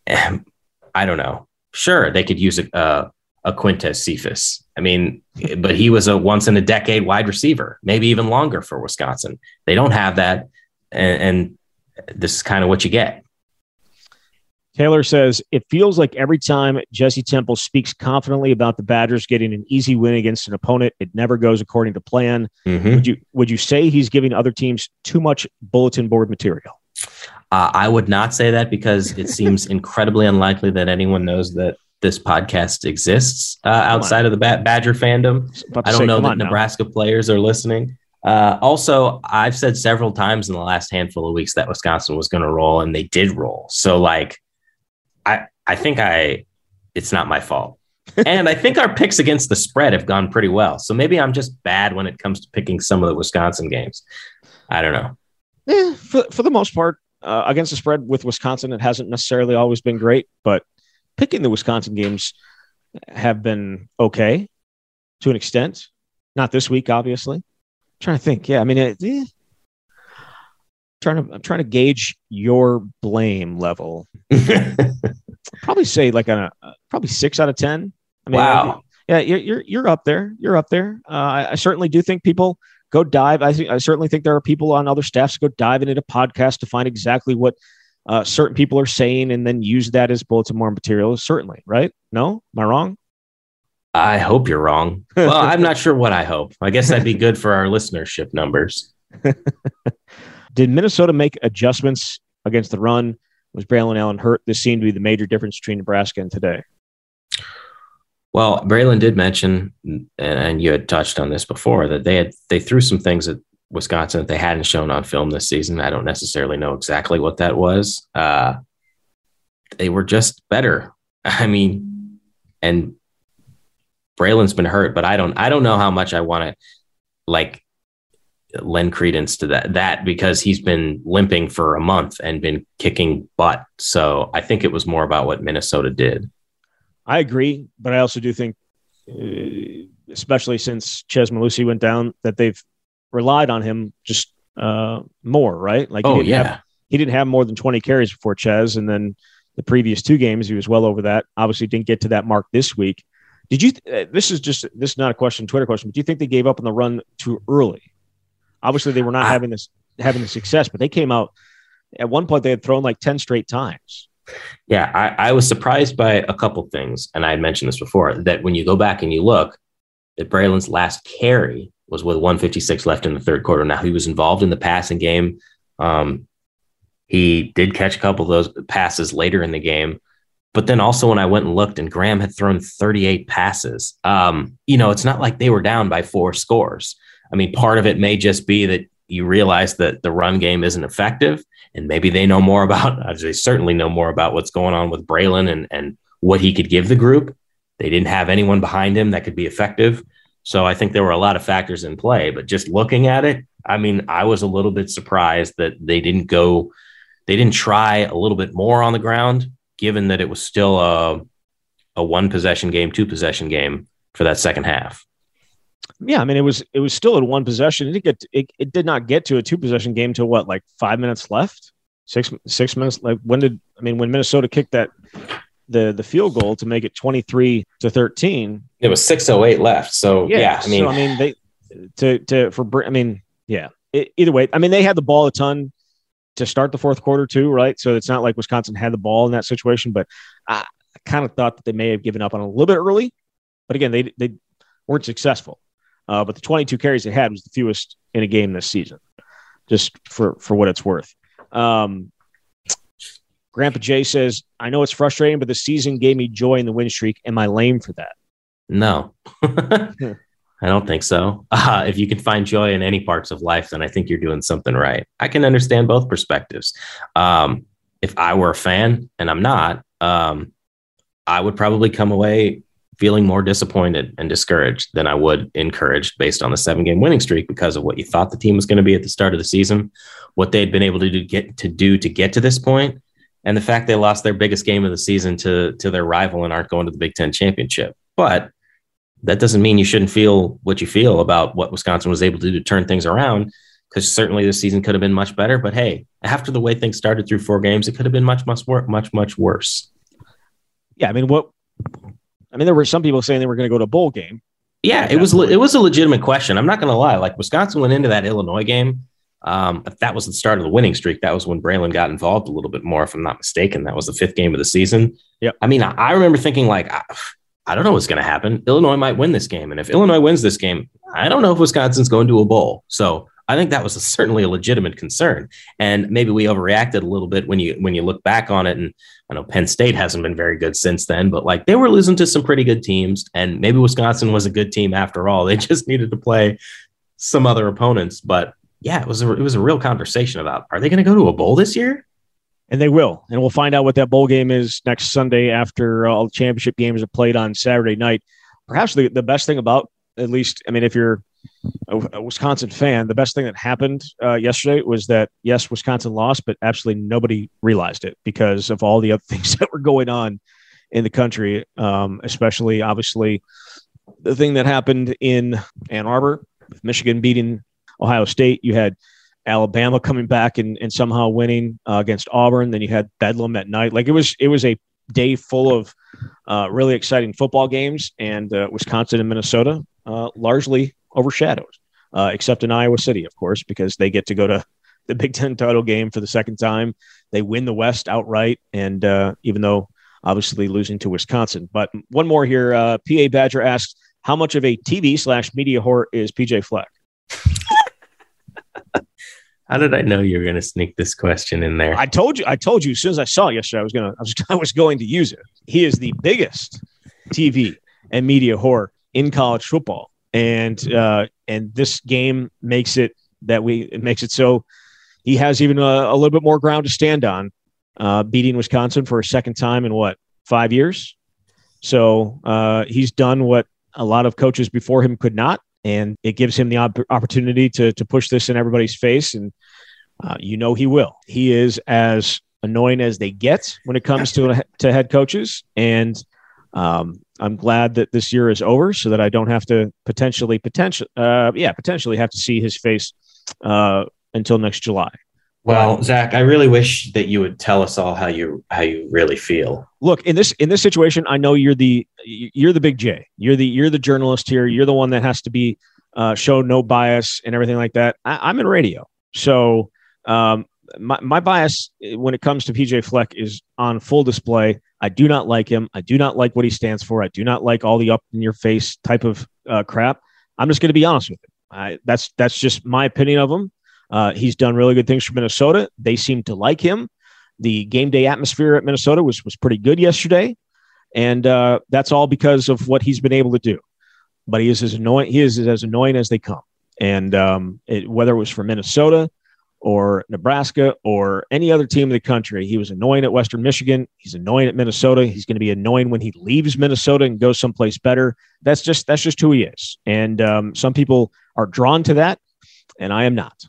I don't know. Sure, they could use a, a a Quintez Cephus. I mean, but he was a once in a decade wide receiver, maybe even longer for Wisconsin. They don't have that, and, and this is kind of what you get. Taylor says it feels like every time Jesse Temple speaks confidently about the Badgers getting an easy win against an opponent, it never goes according to plan. Mm-hmm. Would you would you say he's giving other teams too much bulletin board material? Uh, I would not say that because it seems incredibly unlikely that anyone knows that this podcast exists uh, outside of the Badger fandom. I don't know that Nebraska now. players are listening. Uh, also, I've said several times in the last handful of weeks that Wisconsin was going to roll, and they did roll. So, like, I I think I it's not my fault, and I think our picks against the spread have gone pretty well. So maybe I'm just bad when it comes to picking some of the Wisconsin games. I don't know. Yeah, for for the most part, uh, against the spread with Wisconsin, it hasn't necessarily always been great, but picking the Wisconsin games have been okay to an extent. Not this week, obviously. I'm trying to think. Yeah, I mean, it, eh. Trying to I'm trying to gauge your blame level. probably say like a probably six out of ten. I mean, wow. yeah, you're, you're you're up there. You're up there. Uh, I, I certainly do think people go dive. I think I certainly think there are people on other staffs go diving into podcasts to find exactly what uh, certain people are saying and then use that as bulletin board material. Certainly, right? No, am I wrong? I hope you're wrong. Well, I'm not sure what I hope. I guess that'd be good for our listenership numbers. Did Minnesota make adjustments against the run? Was Braylon Allen hurt? This seemed to be the major difference between Nebraska and today. Well, Braylon did mention, and you had touched on this before, that they had they threw some things at Wisconsin that they hadn't shown on film this season. I don't necessarily know exactly what that was. Uh, they were just better. I mean, and Braylon's been hurt, but I don't I don't know how much I want to like lend credence to that that because he's been limping for a month and been kicking butt. So I think it was more about what Minnesota did. I agree, but I also do think, uh, especially since Chez Mellusi went down, that they've relied on him just uh, more, right? Like, oh yeah, have, he didn't have more than twenty carries before Chez, and then the previous two games he was well over that. Obviously, didn't get to that mark this week. Did you? Uh, this is just this is not a question, Twitter question. But do you think they gave up on the run too early? Obviously, they were not I, having this having the success, but they came out at one point. They had thrown like ten straight times. Yeah, I, I was surprised by a couple things, and I had mentioned this before. That when you go back and you look, that Braylon's last carry was with 156 left in the third quarter. Now he was involved in the passing game. Um, he did catch a couple of those passes later in the game. But then also when I went and looked, and Graham had thrown 38 passes. Um, you know, it's not like they were down by four scores. I mean, part of it may just be that you realize that the run game isn't effective, and maybe they know more about. They certainly know more about what's going on with Braylon and and what he could give the group. They didn't have anyone behind him that could be effective, so I think there were a lot of factors in play. But just looking at it, I mean, I was a little bit surprised that they didn't go, they didn't try a little bit more on the ground, given that it was still a a one possession game, two possession game for that second half yeah, I mean it was it was still at one possession. It did get it, it did not get to a two possession game till what like five minutes left, six six minutes. Like when did I mean when Minnesota kicked that the the field goal to make it twenty three to thirteen? It was six oh eight left. So yeah, yeah I mean, so, I mean they to to for I mean yeah. It, either way, I mean they had the ball a ton to start the fourth quarter too, right? So it's not like Wisconsin had the ball in that situation, but I, I kind of thought that they may have given up on a little bit early. But again, they they weren't successful. Uh, but the 22 carries they had was the fewest in a game this season, just for for what it's worth. Um, Grandpa Jay says, "I know it's frustrating, but the season gave me joy in the win streak. Am I lame for that?" No, I don't think so. Uh, if you can find joy in any parts of life, then I think you're doing something right. I can understand both perspectives. Um, if I were a fan, and I'm not, um, I would probably come away feeling more disappointed and discouraged than I would encouraged based on the seven game winning streak because of what you thought the team was going to be at the start of the season, what they'd been able to do, get to do to get to this point, and the fact they lost their biggest game of the season to to their rival and aren't going to the Big Ten championship. But that doesn't mean you shouldn't feel what you feel about what Wisconsin was able to do to turn things around. Because certainly this season could have been much better. But hey, after the way things started through four games, it could have been much, much, much, much worse. Yeah, I mean, what I mean, there were some people saying they were going to go to a bowl game. Yeah, it was it was a legitimate question. I'm not going to lie. Like Wisconsin went into that Illinois game. Um, if that was the start of the winning streak, that was when Braylon got involved a little bit more, if I'm not mistaken. That was the fifth game of the season. Yeah. I mean, I, I remember thinking like, I, I don't know what's going to happen. Illinois might win this game, and if Illinois wins this game, I don't know if Wisconsin's going to a bowl. So I think that was a, certainly a legitimate concern, and maybe we overreacted a little bit when you when you look back on it. And I know Penn State hasn't been very good since then, but like they were losing to some pretty good teams, and maybe Wisconsin was a good team after all. They just needed to play some other opponents. But yeah, it was a, it was a real conversation about are they going to go to a bowl this year? And they will. And we'll find out what that bowl game is next Sunday after all the championship games are played on Saturday night. Perhaps the, the best thing about, at least, I mean, if you're a, Wisconsin fan, the best thing that happened uh, yesterday was that, yes, Wisconsin lost, but absolutely nobody realized it because of all the other things that were going on in the country, um, especially, obviously, the thing that happened in Ann Arbor with Michigan beating Ohio State. You had Alabama coming back and, and somehow winning uh, against Auburn. Then you had Bedlam at night. Like it was it was a day full of uh, really exciting football games, and uh, Wisconsin and Minnesota uh, largely overshadowed, uh, except in Iowa City, of course, because they get to go to the Big Ten title game for the second time. They win the West outright, and uh, even though obviously losing to Wisconsin. But one more here. PA Badger asks, how much of a TV slash media whore is PJ Fleck? How did I know you were going to sneak this question in there? I told you. I told you as soon as I saw it yesterday. I was gonna. I was. I was going to use it. He is the biggest TV and media whore in college football, and uh, and this game makes it that we it makes it so he has even a, a little bit more ground to stand on, uh, beating Wisconsin for a second time in what five years. So uh, he's done what a lot of coaches before him could not, and it gives him the op- opportunity to to push this in everybody's face, and uh, you know he will. He is as annoying as they get when it comes to to head coaches, and um, I'm glad that this year is over, so that I don't have to potentially potential uh, yeah potentially have to see his face uh, until next July. Well, Zach, I really wish that you would tell us all how you how you really feel. Look in this in this situation, I know you're the you're the big J. You're the you're the journalist here. You're the one that has to be uh, show no bias and everything like that. I, am in radio, so um, my my bias when it comes to PJ Fleck is on full display. I do not like him. I do not like what he stands for. I do not like all the up in your face type of uh, crap. I'm just going to be honest with him. I, that's that's just my opinion of him. Uh, he's done really good things for Minnesota. They seem to like him. The game day atmosphere at Minnesota was was pretty good yesterday, and uh, that's all because of what he's been able to do. But he is as annoying. He is as annoying as they come. And um, it, whether it was for Minnesota or Nebraska or any other team in the country, he was annoying at Western Michigan. He's annoying at Minnesota. He's going to be annoying when he leaves Minnesota and goes someplace better. That's just that's just who he is. And um, some people are drawn to that, and I am not.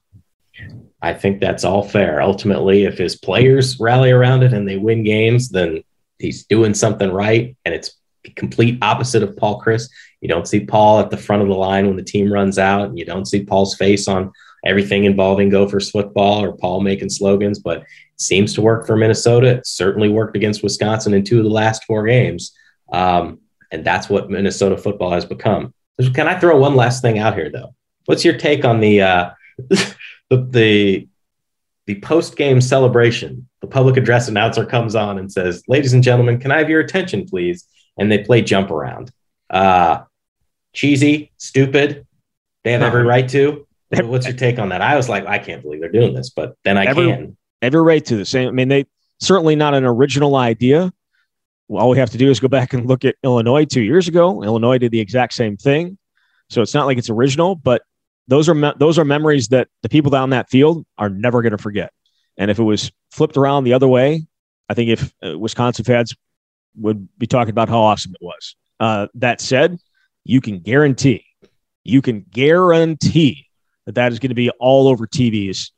I think that's all fair. Ultimately, if his players rally around it and they win games, then he's doing something right. And it's complete opposite of Paul Chryst. You don't see Paul at the front of the line when the team runs out, and you don't see Paul's face on everything involving Gophers football or Paul making slogans, but it seems to work for Minnesota. It certainly worked against Wisconsin in two of the last four games. Um, and that's what Minnesota football has become. Can I throw one last thing out here, though? What's your take on the uh, the the, the post game celebration, the public address announcer comes on and says, "Ladies and gentlemen, can I have your attention, please?" And they play jump around. Uh, cheesy, stupid. They have every right to. What's your take on that? I was like, I can't believe they're doing this, but then I every, can. Every right to the same. I mean, they certainly not an original idea. All we have to do is go back and look at Illinois two years ago. Illinois did the exact same thing. So it's not like it's original, but those are me- those are memories that the people down that field are never going to forget. And if it was flipped around the other way, I think if uh, Wisconsin fans would be talking about how awesome it was. Uh, that said, you can guarantee, you can guarantee that that is going to be all over TVs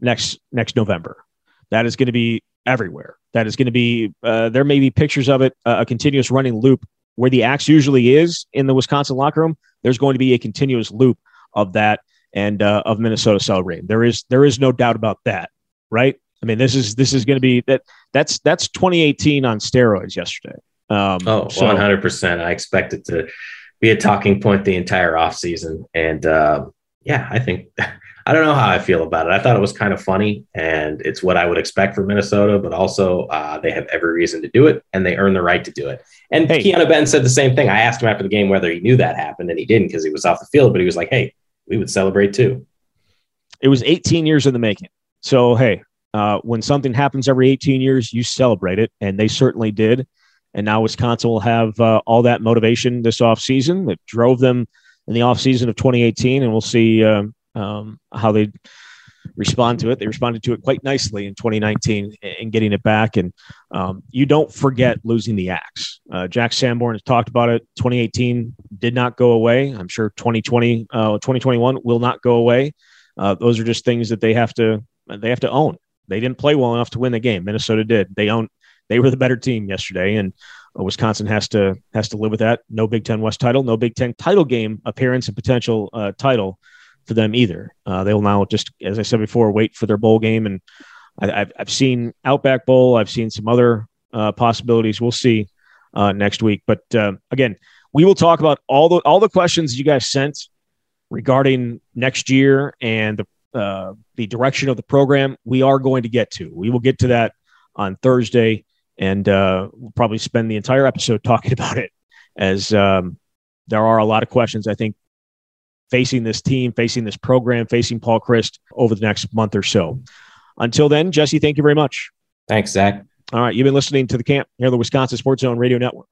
next next November. That is going to be everywhere. That is going to be uh, there may be pictures of it, uh, a continuous running loop where the axe usually is in the Wisconsin locker room. There's going to be a continuous loop of that and uh, of Minnesota celebrating. There is there is no doubt about that, right? I mean, this is this is going to be that that's that's 2018 on steroids yesterday. Um, oh, so, 100 percent. I expect it to be a talking point the entire offseason. and uh, yeah, I think. I don't know how I feel about it. I thought it was kind of funny, and it's what I would expect from Minnesota. But also, uh, they have every reason to do it, and they earn the right to do it. And hey. Keanu Benton said the same thing. I asked him after the game whether he knew that happened, and he didn't because he was off the field. But he was like, "Hey, we would celebrate too. It was 18 years in the making. So, hey, uh, when something happens every 18 years, you celebrate it. And they certainly did. And now Wisconsin will have uh, all that motivation this offseason that drove them in the offseason of 2018, and we'll see um, um, how they respond to it. They responded to it quite nicely in 2019 in getting it back. And um, you don't forget losing the axe. Uh, Jack Sanborn has talked about it. 2018 did not go away. I'm sure 2020, uh, 2021 will not go away. Uh, those are just things that they have to they have to own. They didn't play well enough to win the game. Minnesota did. They own. They were the better team yesterday, and uh, Wisconsin has to has to live with that. No Big Ten West title, no Big Ten title game appearance and potential uh, title for them either. Uh, they will now just, as I said before, wait for their bowl game. And I, have I've seen Outback Bowl. I've seen some other uh, possibilities. We'll see uh, next week. But uh, again, we will talk about all the all the questions you guys sent regarding next year and the uh, the direction of the program. We are going to get to. We will get to that on Thursday, and uh, we'll probably spend the entire episode talking about it as. Um, there are a lot of questions I think facing this team, facing this program, facing Paul Chryst over the next month or so. Until then, Jesse, thank you very much. Thanks, Zach. All right. You've been listening to the camp here on the Wisconsin Sports Zone Radio Network.